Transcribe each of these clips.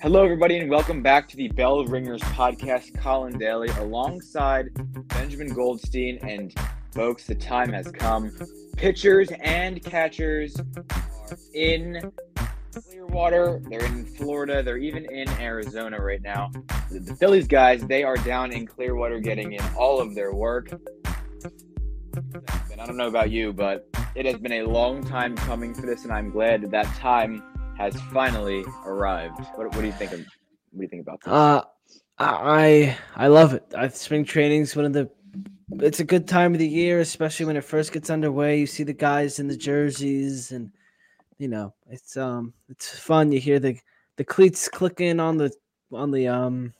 Hello, everybody, and welcome back to the Bell Ringers podcast. Colin Daly alongside Benjamin Goldstein. And folks, the time has come. Pitchers and catchers are in Clearwater. They're in Florida. They're even in Arizona right now. The, the Phillies guys, they are down in Clearwater getting in all of their work. And I don't know about you, but it has been a long time coming for this, and I'm glad that that time has finally arrived. What, what do you think? Of, what do you think about this? Uh, I I love it. I, spring training is one of the. It's a good time of the year, especially when it first gets underway. You see the guys in the jerseys, and you know it's um it's fun. You hear the the cleats clicking on the on the um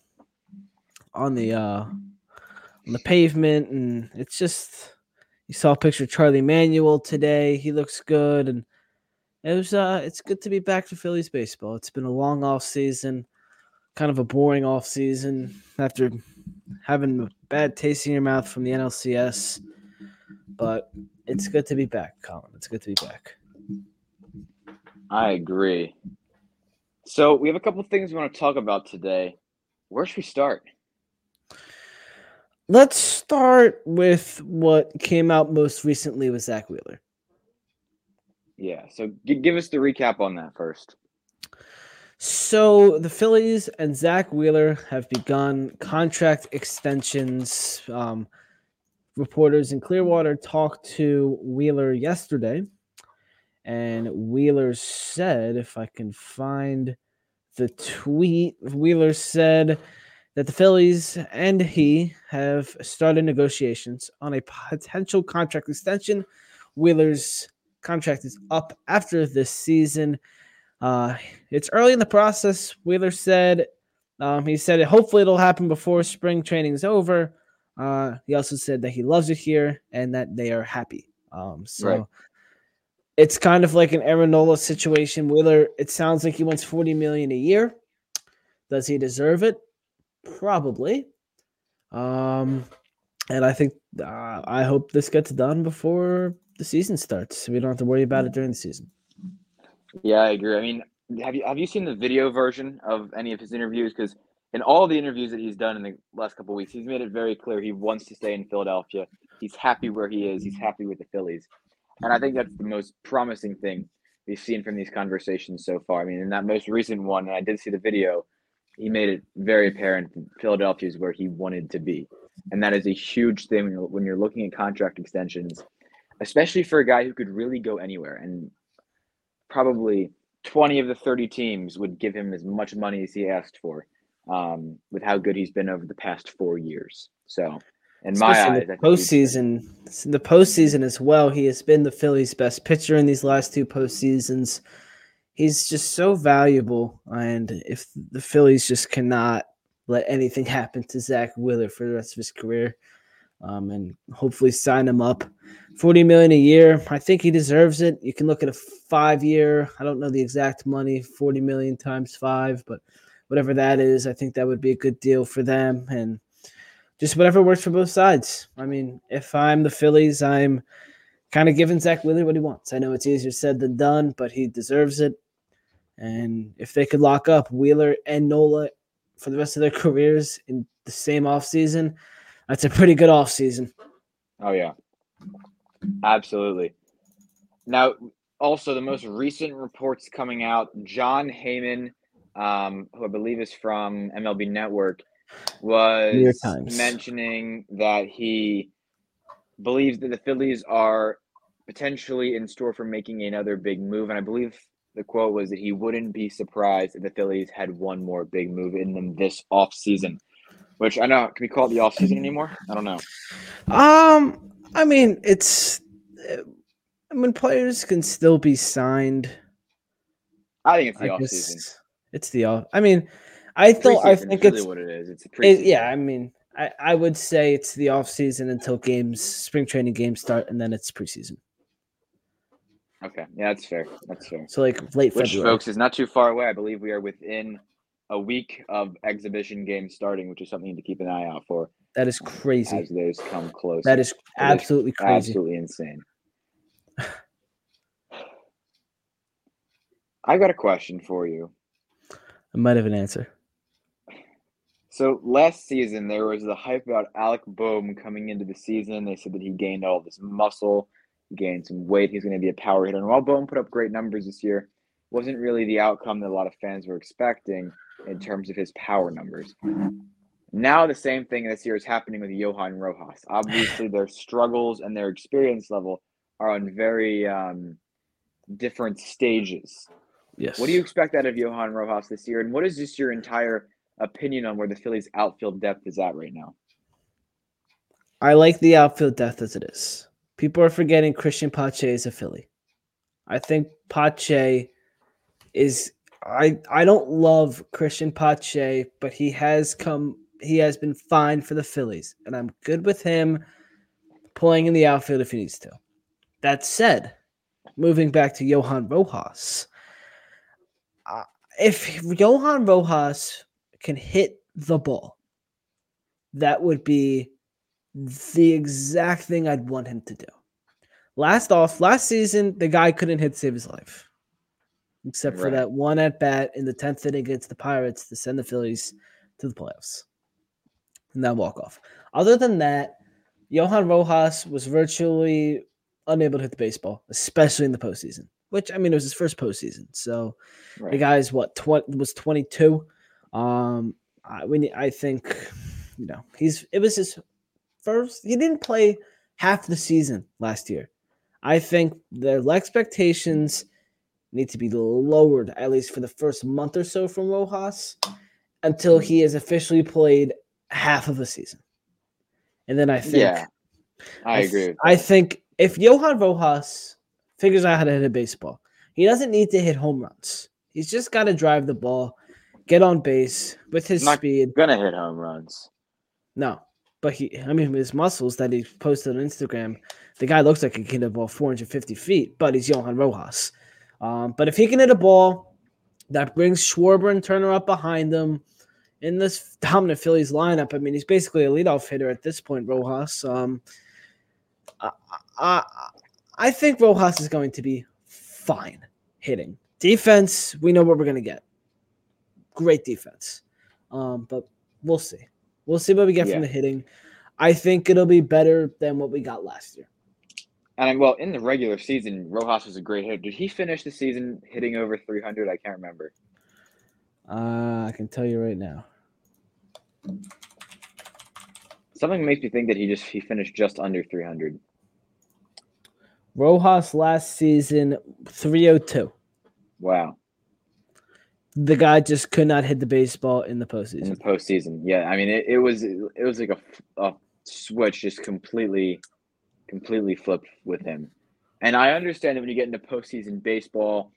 on the uh on the pavement, and it's just. You saw a picture of Charlie Manuel today. He looks good, and it was uh it's good to be back to Phillies baseball. It's been a long off season, kind of a boring off season after having a bad taste in your mouth from the NLCS. But it's good to be back, Colin. It's good to be back. I agree. So we have a couple things we want to talk about today. Where should we start? Let's start with what came out most recently with Zack Wheeler. Yeah. So g- give us the recap on that first. So the Phillies and Zack Wheeler have begun contract extensions. Um, reporters in Clearwater talked to Wheeler yesterday, and Wheeler said, if I can find the tweet, Wheeler said that the Phillies and he have started negotiations on a potential contract extension. Wheeler's contract is up after this season. Uh, it's early in the process. Wheeler said um, he said hopefully it'll happen before spring training is over. Uh, he also said that he loves it here and that they are happy. Um, so right. it's kind of like an Aaron Nola situation. Wheeler, it sounds like he wants 40 million a year. Does he deserve it? Probably. Um, and I think uh, I hope this gets done before the season starts. We don't have to worry about it during the season. Yeah, I agree. I mean, have you have you seen the video version of any of his interviews? Because in all the interviews that he's done in the last couple weeks, he's made it very clear he wants to stay in Philadelphia. He's happy where he is. He's happy with the Phillies, and I think that's the most promising thing we've seen from these conversations so far. I mean, in that most recent one, and I did see the video, he made it very apparent Philadelphia is where he wanted to be, and that is a huge thing when you're, when you're looking at contract extensions especially for a guy who could really go anywhere. And probably 20 of the 30 teams would give him as much money as he asked for um, with how good he's been over the past four years. So, in Especially my eyes, the postseason, the postseason as well, he has been the Phillies' best pitcher in these last two postseasons. He's just so valuable, and if the Phillies just cannot let anything happen to Zack Wheeler for the rest of his career, um, and hopefully sign him up. 40 million a year. I think he deserves it. You can look at a five year, I don't know the exact money, 40 million times five, but whatever that is, I think that would be a good deal for them. And just whatever works for both sides. I mean, if I'm the Phillies, I'm kind of giving Zack Wheeler what he wants. I know it's easier said than done, but he deserves it. And if they could lock up Wheeler and Nola for the rest of their careers in the same offseason, that's a pretty good off season. Oh yeah, absolutely. Now, also the most recent reports coming out: Jon Heyman, um, who I believe is from MLB Network, was mentioning that he believes that the Phillies are potentially in store for making another big move, and I believe the quote was that he wouldn't be surprised if the Phillies had one more big move in them this off season. Which I know can we call it the off season anymore? I don't know. Um, I mean, it's I mean, players can still be signed. I think it's the I off season. It's the off. I mean, I thought I think it's what it is. It's a it, yeah. I mean, I I would say it's the off season until games, spring training games start, and then it's preseason. Okay, yeah, that's fair. That's fair. So like late Which, February. folks, is not too far away. I believe we are within a week of exhibition games starting, which is something to keep an eye out for. That is crazy. As those come close. That is absolutely crazy. Absolutely insane. I got a question for you. I might have an answer. So last season there was the hype about Alec Bohm coming into the season. They said that he gained all this muscle, he gained some weight. He's going to be a power hitter. And while Bohm put up great numbers this year, wasn't really the outcome that a lot of fans were expecting in terms of his power numbers. Now the same thing this year is happening with Johan Rojas. Obviously, their struggles and their experience level are on very um, different stages. Yes. What do you expect out of Johan Rojas this year, and what is just your entire opinion on where the Phillies' outfield depth is at right now? I like the outfield depth as it is. People are forgetting Cristian Pache is a Philly. I think Pache is I I don't love Cristian Pache, but he has come he has been fine for the Phillies, and I'm good with him playing in the outfield if he needs to. That said, moving back to Johan Rojas, uh, if Johan Rojas can hit the ball, that would be the exact thing I'd want him to do. Last off, last season, the guy couldn't hit save his life, except for Right. that one at bat in the 10th inning against the Pirates to send the Phillies to the playoffs and that walk off. Other than that, Johan Rojas was virtually unable to hit the baseball, especially in the postseason. Which I mean, it was his first postseason, so the guy's what tw- was 22. Um, I we I think, you know, he's it was his first. He didn't play half the season last year. I think the expectations need to be lowered at least for the first month or so from Rojas until he has officially played half of a season, and then I think yeah, I th- agree. With I think if Johan Rojas figures out how to hit a baseball, he doesn't need to hit home runs. He's just got to drive the ball, get on base with his Not- speed. gonna hit home runs. No, but he, I mean, his muscles that he posted on Instagram, the guy looks like he can hit a ball 450 feet, but he's Johan Rojas. Um, but if he can hit a ball that brings Schwarber and Turner up behind him in this dominant Phillies lineup, I mean, he's basically a leadoff hitter at this point, Rojas. Um, I, I, I think Rojas is going to be fine hitting. Defense, we know what we're going to get. Great defense. Um, but we'll see. We'll see what we get Yeah. from the hitting. I think it'll be better than what we got last year. And I, well, in the regular season, Rojas was a great hitter. Did he finish the season hitting over 300? I can't remember. Uh, I can tell you right now. Something makes me think that he just he finished just under 300. Rojas last season, 302. Wow, The guy just could not hit the baseball in the postseason. in the postseason. postseason. Yeah, I mean, it, it was it was like a, a switch just completely, completely flipped with him. And I understand that when you get into postseason baseball,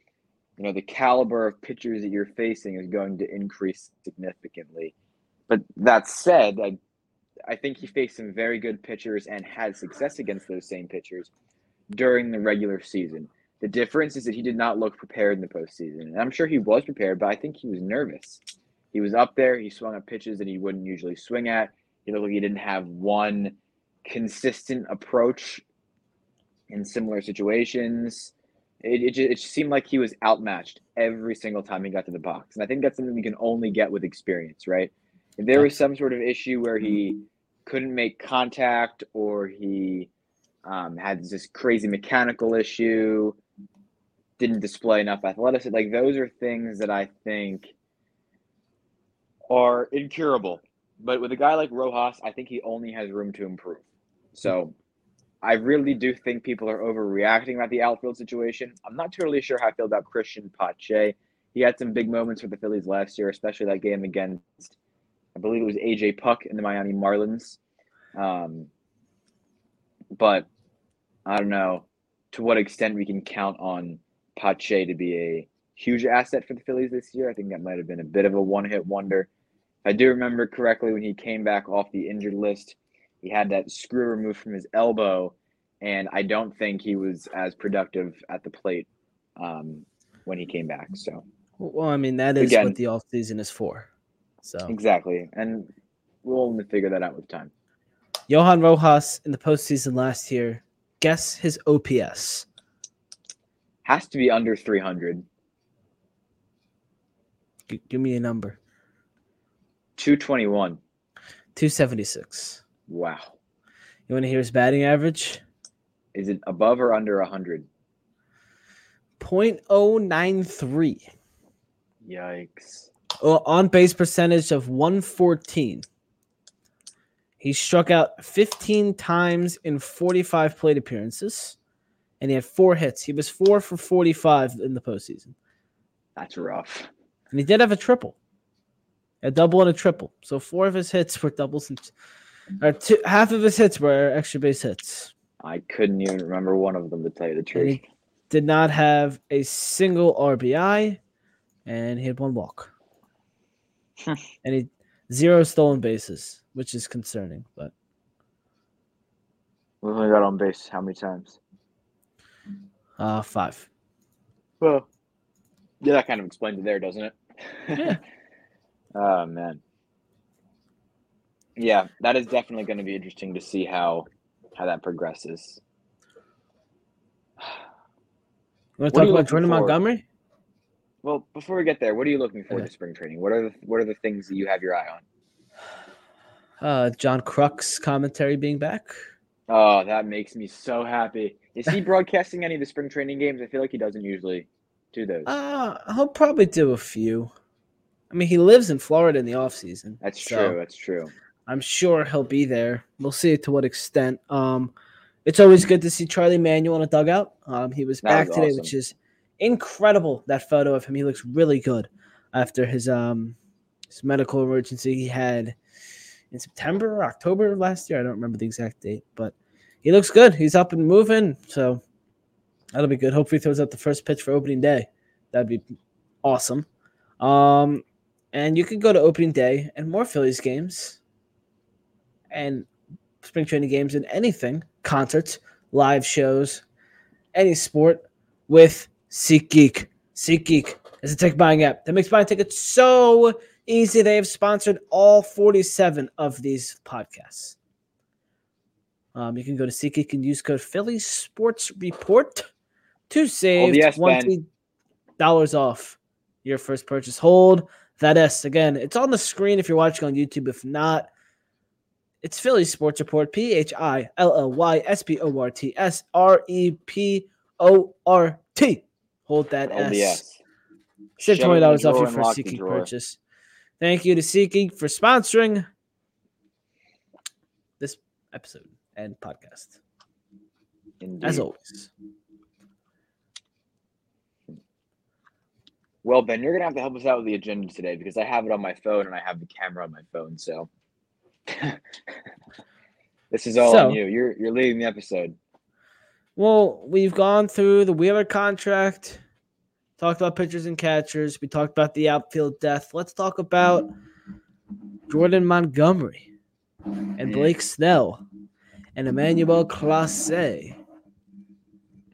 you know the caliber of pitchers that you're facing is going to increase significantly. But that said, I I think he faced some very good pitchers and had success against those same pitchers during the regular season. The difference is that he did not look prepared in the postseason. And I'm sure he was prepared, but I think he was nervous. He was up there, he swung at pitches that he wouldn't usually swing at. He looked like he didn't have one consistent approach in similar situations. It, it, ju- it seemed like he was outmatched every single time he got to the box. And I think that's something we can only get with experience, right? If there was some sort of issue where he couldn't make contact or he um, had this crazy mechanical issue, didn't display enough athleticism, like those are things that I think are incurable. But with a guy like Rojas, I think he only has room to improve. So I really do think people are overreacting about the outfield situation. I'm not totally sure how I feel about Cristian Pache. He had some big moments for the Phillies last year, especially that game against, I believe it was AJ Puk in the Miami Marlins. Um, but I don't know to what extent we can count on Pache to be a huge asset for the Phillies this year. I think that might have been a bit of a one hit wonder. I do remember correctly when he came back off the injured list, he had that screw removed from his elbow, and I don't think he was as productive at the plate um, when he came back. So Well, I mean, that is Again- what the offseason is for. So, exactly, and we'll only figure that out with time. Johan Rojas in the postseason last year, guess his OPS. Has to be under 300. G- give me a number. 221. 276. Wow. You want to hear his batting average? Is it above or under 100? 0.093. Yikes. Well, on base percentage of 114. He struck out 15 times in 45 plate appearances, and he had four hits. He was four for 45 in the postseason. That's rough. And he did have a triple, a double and a triple. So four of his hits were doubles, and or two, half of his hits were extra base hits. I couldn't even remember one of them to tell you the truth. he did not have a single RBI, and he had one walk. and he zero stolen bases, which is concerning. But We've only got on base how many times? uh, five. Well, yeah, that kind of explains it there, doesn't it? Yeah. oh man. Yeah, that is definitely going to be interesting to see how how that progresses. You want What to talk about Jordan for? Montgomery? Well, before we get there, what are you looking forward Okay. to spring training? What are the what are the things that you have your eye on? Uh, John Kruk's commentary being back. Oh, that makes me so happy. Is he broadcasting any of the spring training games? I feel like he doesn't usually do those. Uh, he'll probably do a few. I mean, he lives in Florida in the off season. that's so true. That's true. I'm sure he'll be there. We'll see to what extent. Um, it's always good to see Charlie Manuel in a dugout. Um, he was That back was today, awesome. which is incredible. That photo of him, he looks really good after his um his medical emergency he had in September or October of last year. I don't remember the exact date, but he looks good. He's up and moving, so that'll be good. Hopefully, he throws out the first pitch for opening day. That'd be awesome. Um, and you can go to opening day and more Phillies games and spring training games and anything, concerts, live shows, any sport with SeatGeek. SeatGeek is a ticket buying app that makes buying tickets so easy. They have sponsored all 47 of these podcasts. Um, you can go to SeatGeek and use code Philly Sports Report to save Ben. twenty dollars off your first purchase. Hold that S again. It's on the screen if you're watching on YouTube. If not, it's Philly Sports Report. P H I L L Y S P O R T S R E P O R T. Hold that oh, S. LDS. Save Shove it in twenty dollars off your first SeatGeek purchase. Thank you to SeatGeek for sponsoring this episode and podcast. Indeed. As always. Well, Ben, you're gonna have to help us out with the agenda today because I have it on my phone and I have the camera on my phone. So this is all So- on you. You're you're leading the episode. Well, we've gone through the Wheeler contract, talked about pitchers and catchers. We talked about the outfield death. Let's talk about Jordan Montgomery and Blake Snell and Emmanuel Classe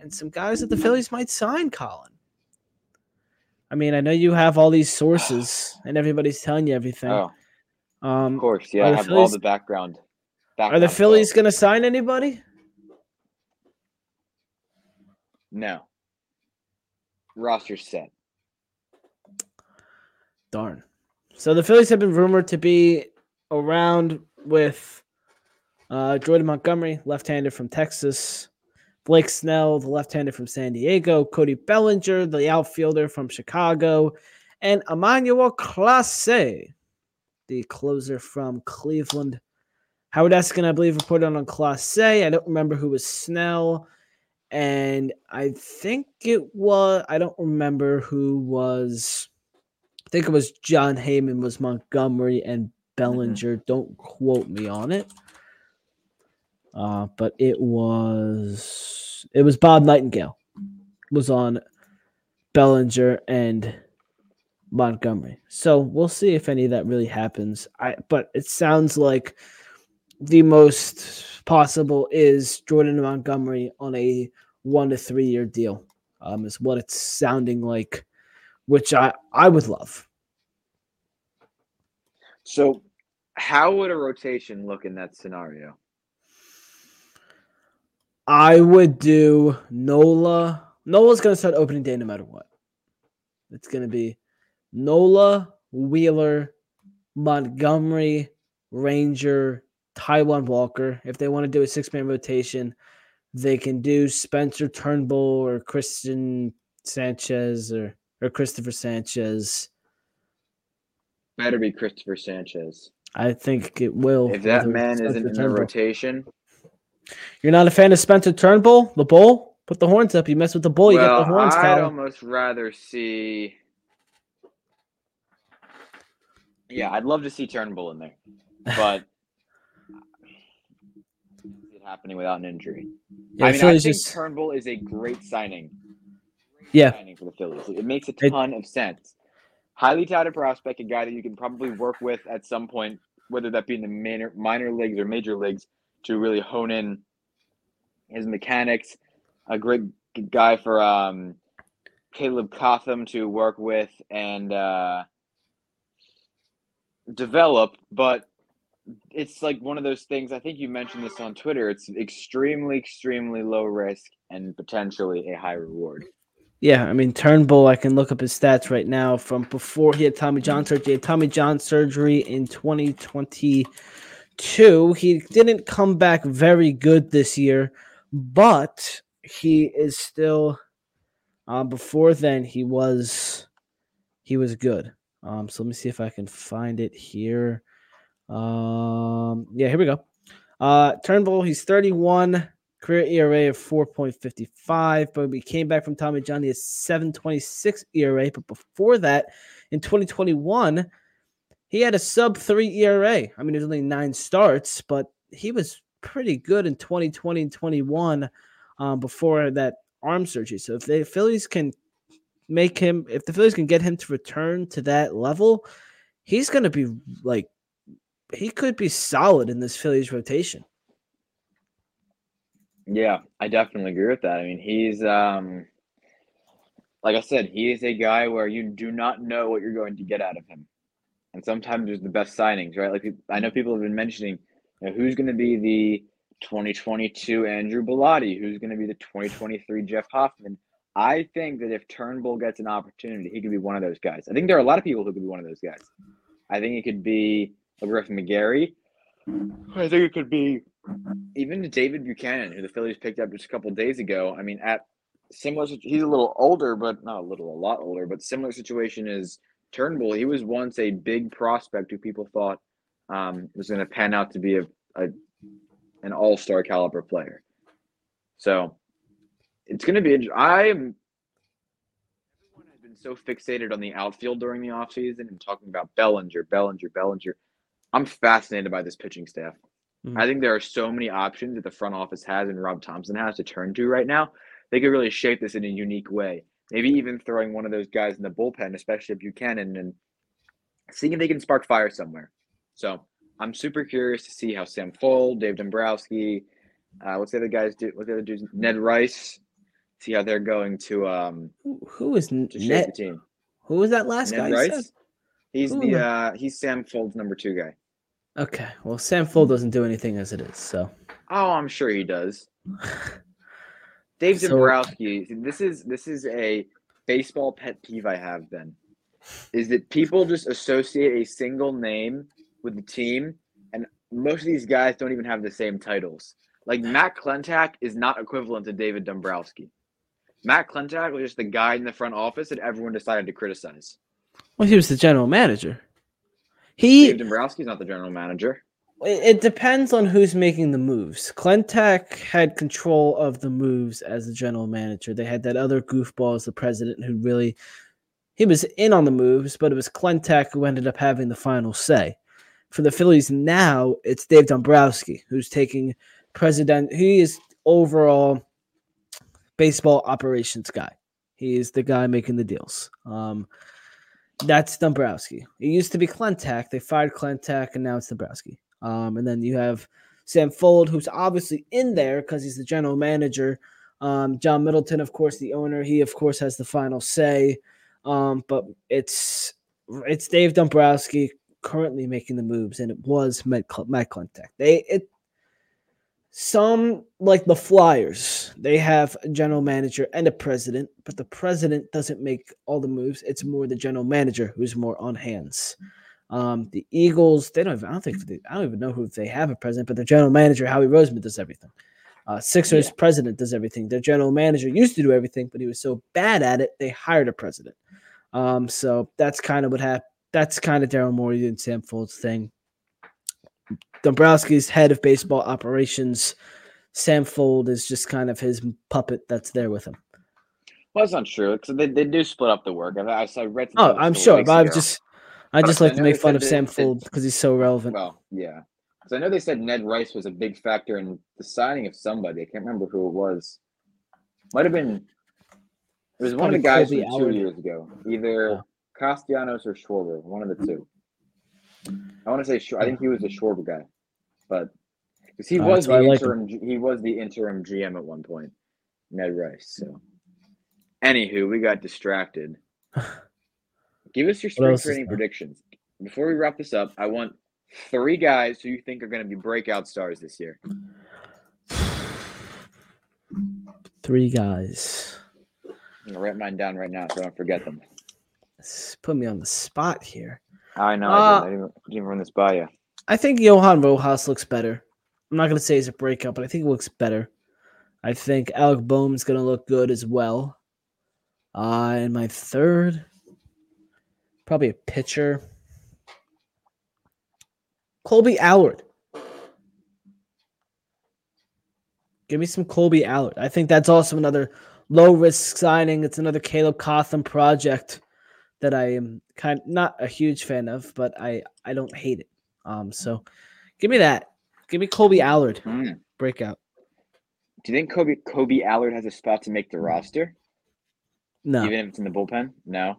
and some guys that the Phillies might sign, Colin. I mean, I know you have all these sources and everybody's telling you everything. Oh, of um, course. Yeah, I have all the background. are the. Phillies going to sign anybody? No. Roster set. Darn. So the Phillies have been rumored to be around with uh, Jordan Montgomery, left-handed from Texas, Blake Snell, the left-hander from San Diego, Cody Bellinger, the outfielder from Chicago, and Emmanuel Classe, the closer from Cleveland. Howard Eskin, I believe, reported on Classe. I don't remember who was Snell. And I think it was, I don't remember who was, I think it was Jon Heyman was Montgomery and Bellinger. Don't quote me on it. Uh, but it was, it was Bob Nightingale was on Bellinger and Montgomery. So we'll see if any of that really happens. I, but it sounds like the most possible is Jordan Montgomery on a one to three year deal. Um, is what it's sounding like, which I I would love. So, how would a rotation look in that scenario? I would do Nola. Nola's gonna start opening day no matter what. It's gonna be Nola, Wheeler, Montgomery, Ranger, Taijuan Walker. If they want to do a six man rotation, they can do Spencer Turnbull or Christian Sanchez or, or Christopher Sanchez. Better be Christopher Sanchez. I think it will. If that man Spencer isn't in the rotation. You're not a fan of Spencer Turnbull, the bull? Put the horns up. You mess with the bull, you well, get the horns. I'd almost rather see. Yeah, I'd love to see Turnbull in there, but it happening without an injury. Yeah, I mean, I think just... Turnbull is a great signing. Great yeah, signing for the Phillies. It makes a ton it... of sense. Highly touted prospect, a guy that you can probably work with at some point, whether that be in the minor minor leagues or major leagues, to really hone in his mechanics. A great guy for um, Caleb Cotham to work with and uh, develop, but it's like one of those things. I think you mentioned this on Twitter. It's extremely, extremely low risk and potentially a high reward. Yeah, I mean Turnbull. I can look up his stats right now from before he had Tommy John surgery. He had Tommy John surgery in 2022. He didn't come back very good this year, but he is still. Uh, before then, he was he was good. Um, so let me see if I can find it here. Um, yeah, here we go. Uh, Turnbull, he's 31, career ERA of 4.55, but we came back from Tommy John. He has 726 ERA, but before that, in 2021, he had a sub three ERA. I mean, there's only nine starts, but he was pretty good in 2020 and 21 um, before that arm surgery. So if the Phillies can make him, if the Phillies can get him to return to that level, he's going to be like, he could be solid in this Phillies rotation. Yeah, I definitely agree with that. I mean, he's, um, like I said, he is a guy where you do not know what you're going to get out of him. And sometimes there's the best signings, right? Like I know people have been mentioning you know, who's going to be the 2022 Andrew Bellatti, who's going to be the 2023 Jeff Hoffman. I think that if Turnbull gets an opportunity, he could be one of those guys. I think there are a lot of people who could be one of those guys. I think it could be a Griffin McGarry. I think it could be even David Buchanan, who the Phillies picked up just a couple days ago. I mean, at similar, he's a little older, but not a little, a lot older, but similar situation is Turnbull. He was once a big prospect who people thought um, was going to pan out to be a, a an all star caliber player. So it's going to be. I'm. Everyone has been so fixated on the outfield during the offseason and talking about Bellinger, Bellinger, Bellinger. I'm fascinated by this pitching staff. Mm-hmm. I think there are so many options that the front office has and Rob Thomson has to turn to right now. They could really shape this in a unique way. Maybe even throwing one of those guys in the bullpen, especially Buchanan, and seeing if they can spark fire somewhere. So I'm super curious to see how Sam Fuld, Dave Dombrowski, uh, what's the other guys do? What the other dudes? Ned Rice, see how they're going to um who, who is to Ned, the team. Who was that last Ned guy? Rice? He's the uh he's Sam Fuld's number two guy. Okay. Well Sam Fuld doesn't do anything as it is, so Oh, I'm sure he does. Dave so, Dombrowski, this is this is a baseball pet peeve I have then. Is that people just associate a single name with the team, and most of these guys don't even have the same titles. Like Matt Klentak is not equivalent to David Dombrowski. Matt Klentak was just the guy in the front office that everyone decided to criticize. Well, he was the general manager. He Dave Dombrowski's not the general manager. It depends on who's making the moves. Klentak had control of the moves as the general manager. They had that other goofball as the president who really he was in on the moves, but it was Klentak who ended up having the final say. For the Phillies now, it's Dave Dombrowski who's taking president. He is overall baseball operations guy. He is the guy making the deals. Um, that's Dombrowski. It used to be Klentak. They fired Klentak, and now it's Dombrowski. Um, and then you have Sam Fuld, who's obviously in there because he's the general manager. Um, John Middleton, of course, the owner. He, of course, has the final say. Um, but it's it's Dave Dombrowski currently making the moves, and it was Matt, Klentak. They it some like the Flyers, they have a general manager and a president, but the president doesn't make all the moves. It's more the general manager who's more on hands. Um, the Eagles, they don't. Even, I don't think they, I don't even know who they have a president, but their general manager Howie Roseman does everything. Uh, Sixers Yeah. president does everything. Their general manager used to do everything, but he was so bad at it, they hired a president. Um, so that's kind of what happened. That's kind of Daryl Morey and Sam Fuld's thing. Dombrowski's head of baseball operations. Sam Fuld is just kind of his puppet that's there with him. Well, that's not true because they, they do split up the work. I, I, I read. Oh, I'm sure, but I ago. just I just I like to make fun of Sam that- Fuld because he's so relevant. Well, yeah, because I know they said Ned Rice was a big factor in the signing of somebody. I can't remember who it was. Might have been. It was one of the guys from two years ago, either Yeah. Castellanos or Schwarber, one of the two. I want to say I think he was a Schwarber guy, but because he Oh, was the I like interim, he was the interim GM at one point, Ned Rice. So, anywho, we got distracted. Give us your spring training predictions. Before we wrap this up, I want three guys who you think are going to be breakout stars this year. Three guys. I'm going to write mine down right now so I don't forget them. This put me on the spot here. I know. Uh, I, didn't, I didn't, didn't even run this by you. I think Johan Rojas looks better. I'm not gonna say he's a breakout, but I think he looks better. I think Alec Bohm's gonna look good as well. Uh, and my third, probably a pitcher. Colby Allard. Give me some Colby Allard. I think that's also another low risk signing. It's another Caleb Cotham project that I am kind of not a huge fan of, but I I don't hate it. Um, so give me that. Give me Colby Allard Hmm. breakout. Do you think Kobe Kobe Allard has a spot to make the roster, No, even if it's in the bullpen? No.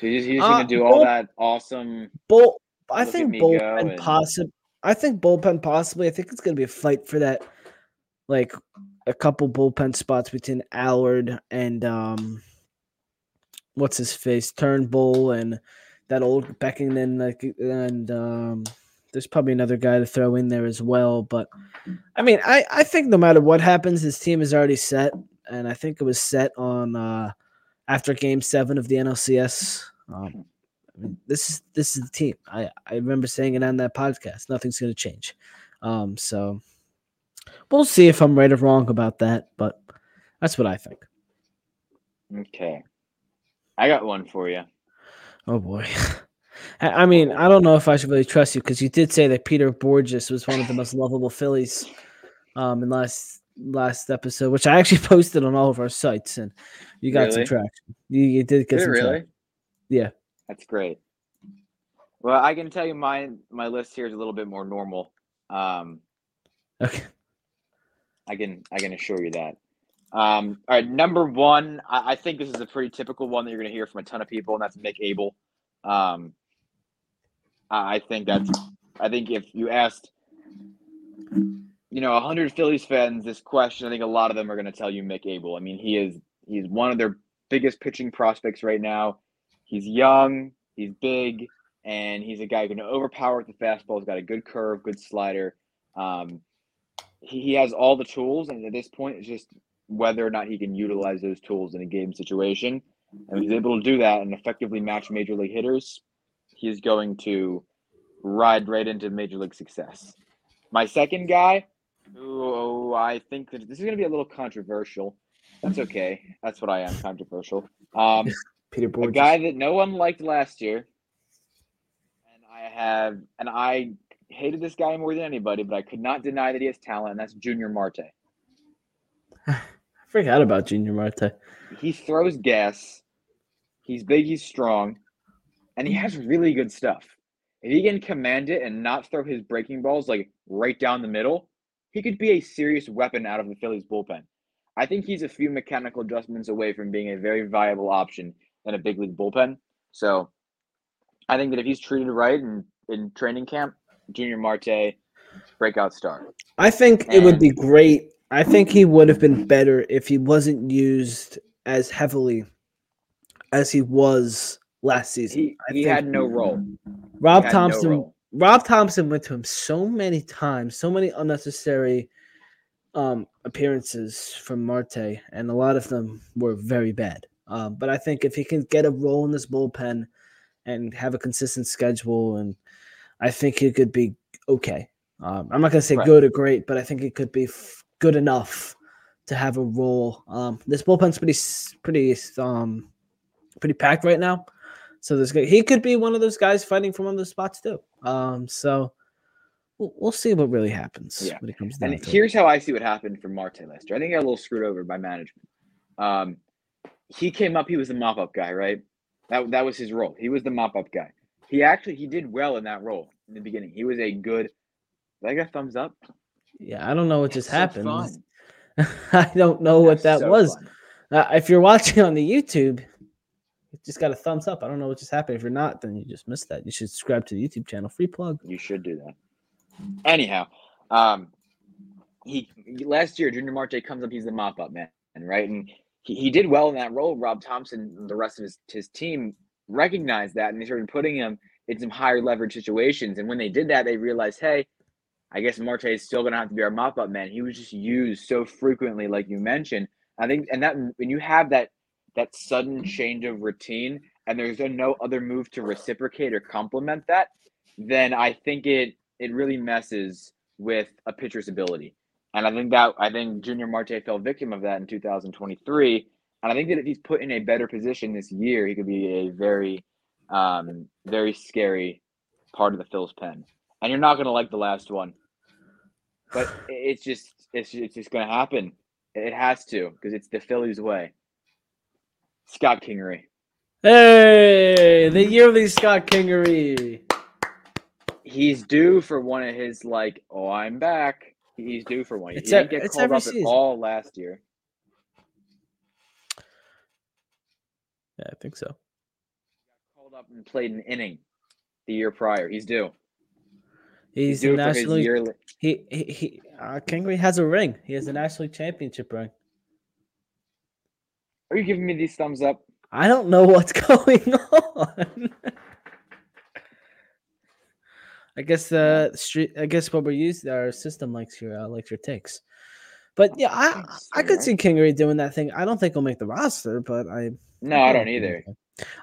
So he's, he's Uh, going to do all bull- that awesome. bull. I think bullpen and- possibly. I think bullpen possibly. I think it's gonna be a fight for that, like a couple bullpen spots between Allard and um, what's his face Turnbull and that old Beckington. Like and um, there's probably another guy to throw in there as well. But I mean, I I think no matter what happens, his team is already set, and I think it was set on uh, after Game Seven of the NLCS. Um, I mean, this is this is the team. I I remember saying it on that podcast. Nothing's going to change. Um, so we'll see if I'm right or wrong about that, but that's what I think. Okay. I got one for you. Oh boy. I mean, I don't know if I should really trust you because you did say that Peter Borges was one of the most lovable Phillies um in last last episode, which I actually posted on all of our sites, and you got some traction. You, you did get Did some really? traction. Yeah. That's great. Well, I can tell you my my list here is a little bit more normal. Um, Okay. I can I can assure you that. Um, all right, number one, I, I think this is a pretty typical one that you're going to hear from a ton of people, and that's Mick Abel. Um, I I think that's. I think if you asked, you know, hundred Phillies fans this question, I think a lot of them are going to tell you Mick Abel. I mean, he is he's one of their biggest pitching prospects right now. He's young, he's big, and he's a guy who can overpower with the fastball. He's got a good curve, good slider. Um, he, he has all the tools, and at this point, it's just whether or not he can utilize those tools in a game situation. And he's able to do that and effectively match major league hitters, he's going to ride right into major league success. My second guy, who I think that this is going to be a little controversial. That's okay. That's what I am, controversial. Um, Peter a guy that no one liked last year, and I have, and I hated this guy more than anybody, but I could not deny that he has talent, and that's Junior Marte. Forgot about Junior Marte. He throws gas. He's big. He's strong, and he has really good stuff. If he can command it and not throw his breaking balls like right down the middle, he could be a serious weapon out of the Phillies bullpen. I think he's a few mechanical adjustments away from being a very viable option in a big league bullpen. So I think that if he's treated right in, in training camp, Junior Marte, breakout star. I think it would be great. I think he would have been better if he wasn't used as heavily as he was last season. He, he had no role. Rob had no Thomson. role. Rob Thomson went to him so many times, so many unnecessary um, appearances from Marte, and a lot of them were very bad. Um, but I think if he can get a role in this bullpen and have a consistent schedule, and I think he could be okay. Um, I'm not going to say Right. good or great, but I think it could be f- good enough to have a role. Um, this bullpen's pretty, pretty, um, pretty packed right now. So he could be one of those guys fighting for one of those spots too. Um, so we'll, we'll see what really happens Yeah. when it comes down And to it. here's how I see what happened for Marte last year. I think he got a little screwed over by management. Um, he came up, he was the mop up guy, right? That, that was his role. He was the mop up guy. He actually he did well in that role in the beginning. He was a good. Did I get a thumbs up? Yeah, I don't know what just So happened. I don't know what that So was. Uh, if you're watching on the YouTube, you just got a thumbs up. I don't know what just happened. If you're not, then you just missed that. You should subscribe to the YouTube channel. Free plug. You should do that. Anyhow, um, he last year Junior Marte comes up. He's the mop up man, right? And he, he did well in that role. Rob Thomson, and the rest of his his team recognized that, and they started putting him in some higher leverage situations. And when they did that, they realized, hey, I guess Marte is still going to have to be our mop up man. He was just used so frequently, like you mentioned. I think, and that when you have that that sudden change of routine, and there's no other move to reciprocate or complement that, then I think it it really messes with a pitcher's ability. And I think that I think Junior Marte fell victim of that in 2023. And I think that if he's put in a better position this year, he could be a very, um, very scary part of the Phil's pen. And you're not going to like the last one, but it's just it's it's just going to happen. It has to because it's the Phillies' way. Scott Kingery. Hey, the yearly Scott Kingery. He's due for one of his like, oh, I'm back. He's due for one. It's he didn't get called up season. at all last year. Yeah, I think so. Called up and played an inning the year prior. He's due. He's a for his nationally. yearly. He he, he uh, Kingery has a ring. He has a national championship ring. Are you giving me these thumbs up? I don't know what's going on. I guess uh street. I guess what we're using our system likes your uh, likes your takes. But yeah, I I could see Kingery doing that thing. I don't think he'll make the roster, but I No, I don't either.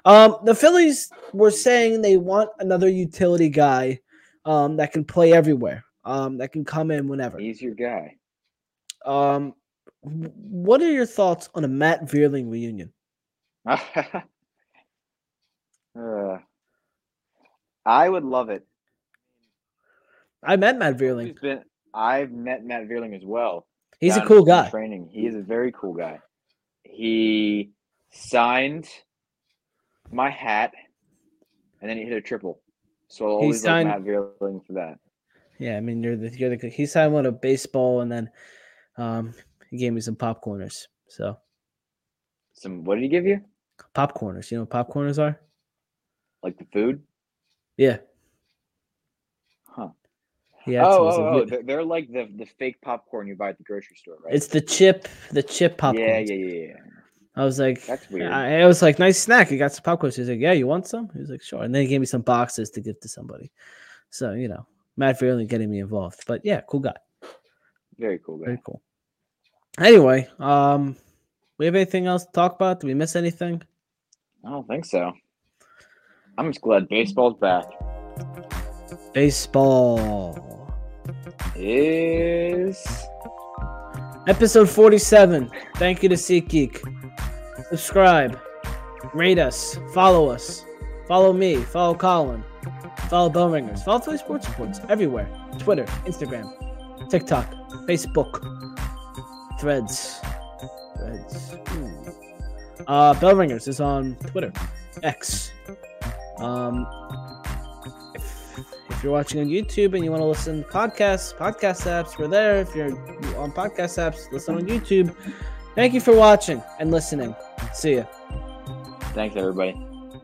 Um, the Phillies were saying they want another utility guy, um, that can play everywhere, um, that can come in whenever. He's your guy. Um, what are your thoughts on a Matt Vierling reunion? uh, I would love it. I met Matt Vierling. Been. I've met Matt Vierling as well. He's a cool guy. Training. He is a very cool guy. He signed my hat, and then he hit a triple. So I'll He always signed- like Matt Vierling for that. Yeah, I mean you're the you're the he signed one of baseball and then um he gave me some popcorners. So Some. What did he give you? popcorners, you know what popcorners are? Like the food? Yeah. Huh. Yeah. oh, oh, oh, they're, they're like the the fake popcorn you buy at the grocery store, right? It's the chip, the chip popcorn. yeah, yeah, yeah, yeah. I was like, That's weird. I, I was like, nice snack. You got some popcorn. He's like, yeah, you want some? He was like, sure. And then he gave me some boxes to give to somebody. So you know, Matt Vierling getting me involved. But yeah, cool guy. Very cool guy. Very cool. Anyway, um, we have anything else to talk about? Did we miss anything? I don't think so. I'm just glad baseball's back. Baseball. Is Episode 47. Thank you to SeatGeek. Subscribe, rate us, follow us, follow me, follow Colin, follow Bellringers, follow Philly Sports Reports everywhere Twitter, Instagram, TikTok, Facebook, Threads. Threads. Uh, Bellringers is on Twitter, X. Um, you're watching on YouTube and you want to listen to podcasts, podcast apps, we're there. If you're on podcast apps, listen on YouTube. Thank you for watching and listening. See ya. thanks everybody.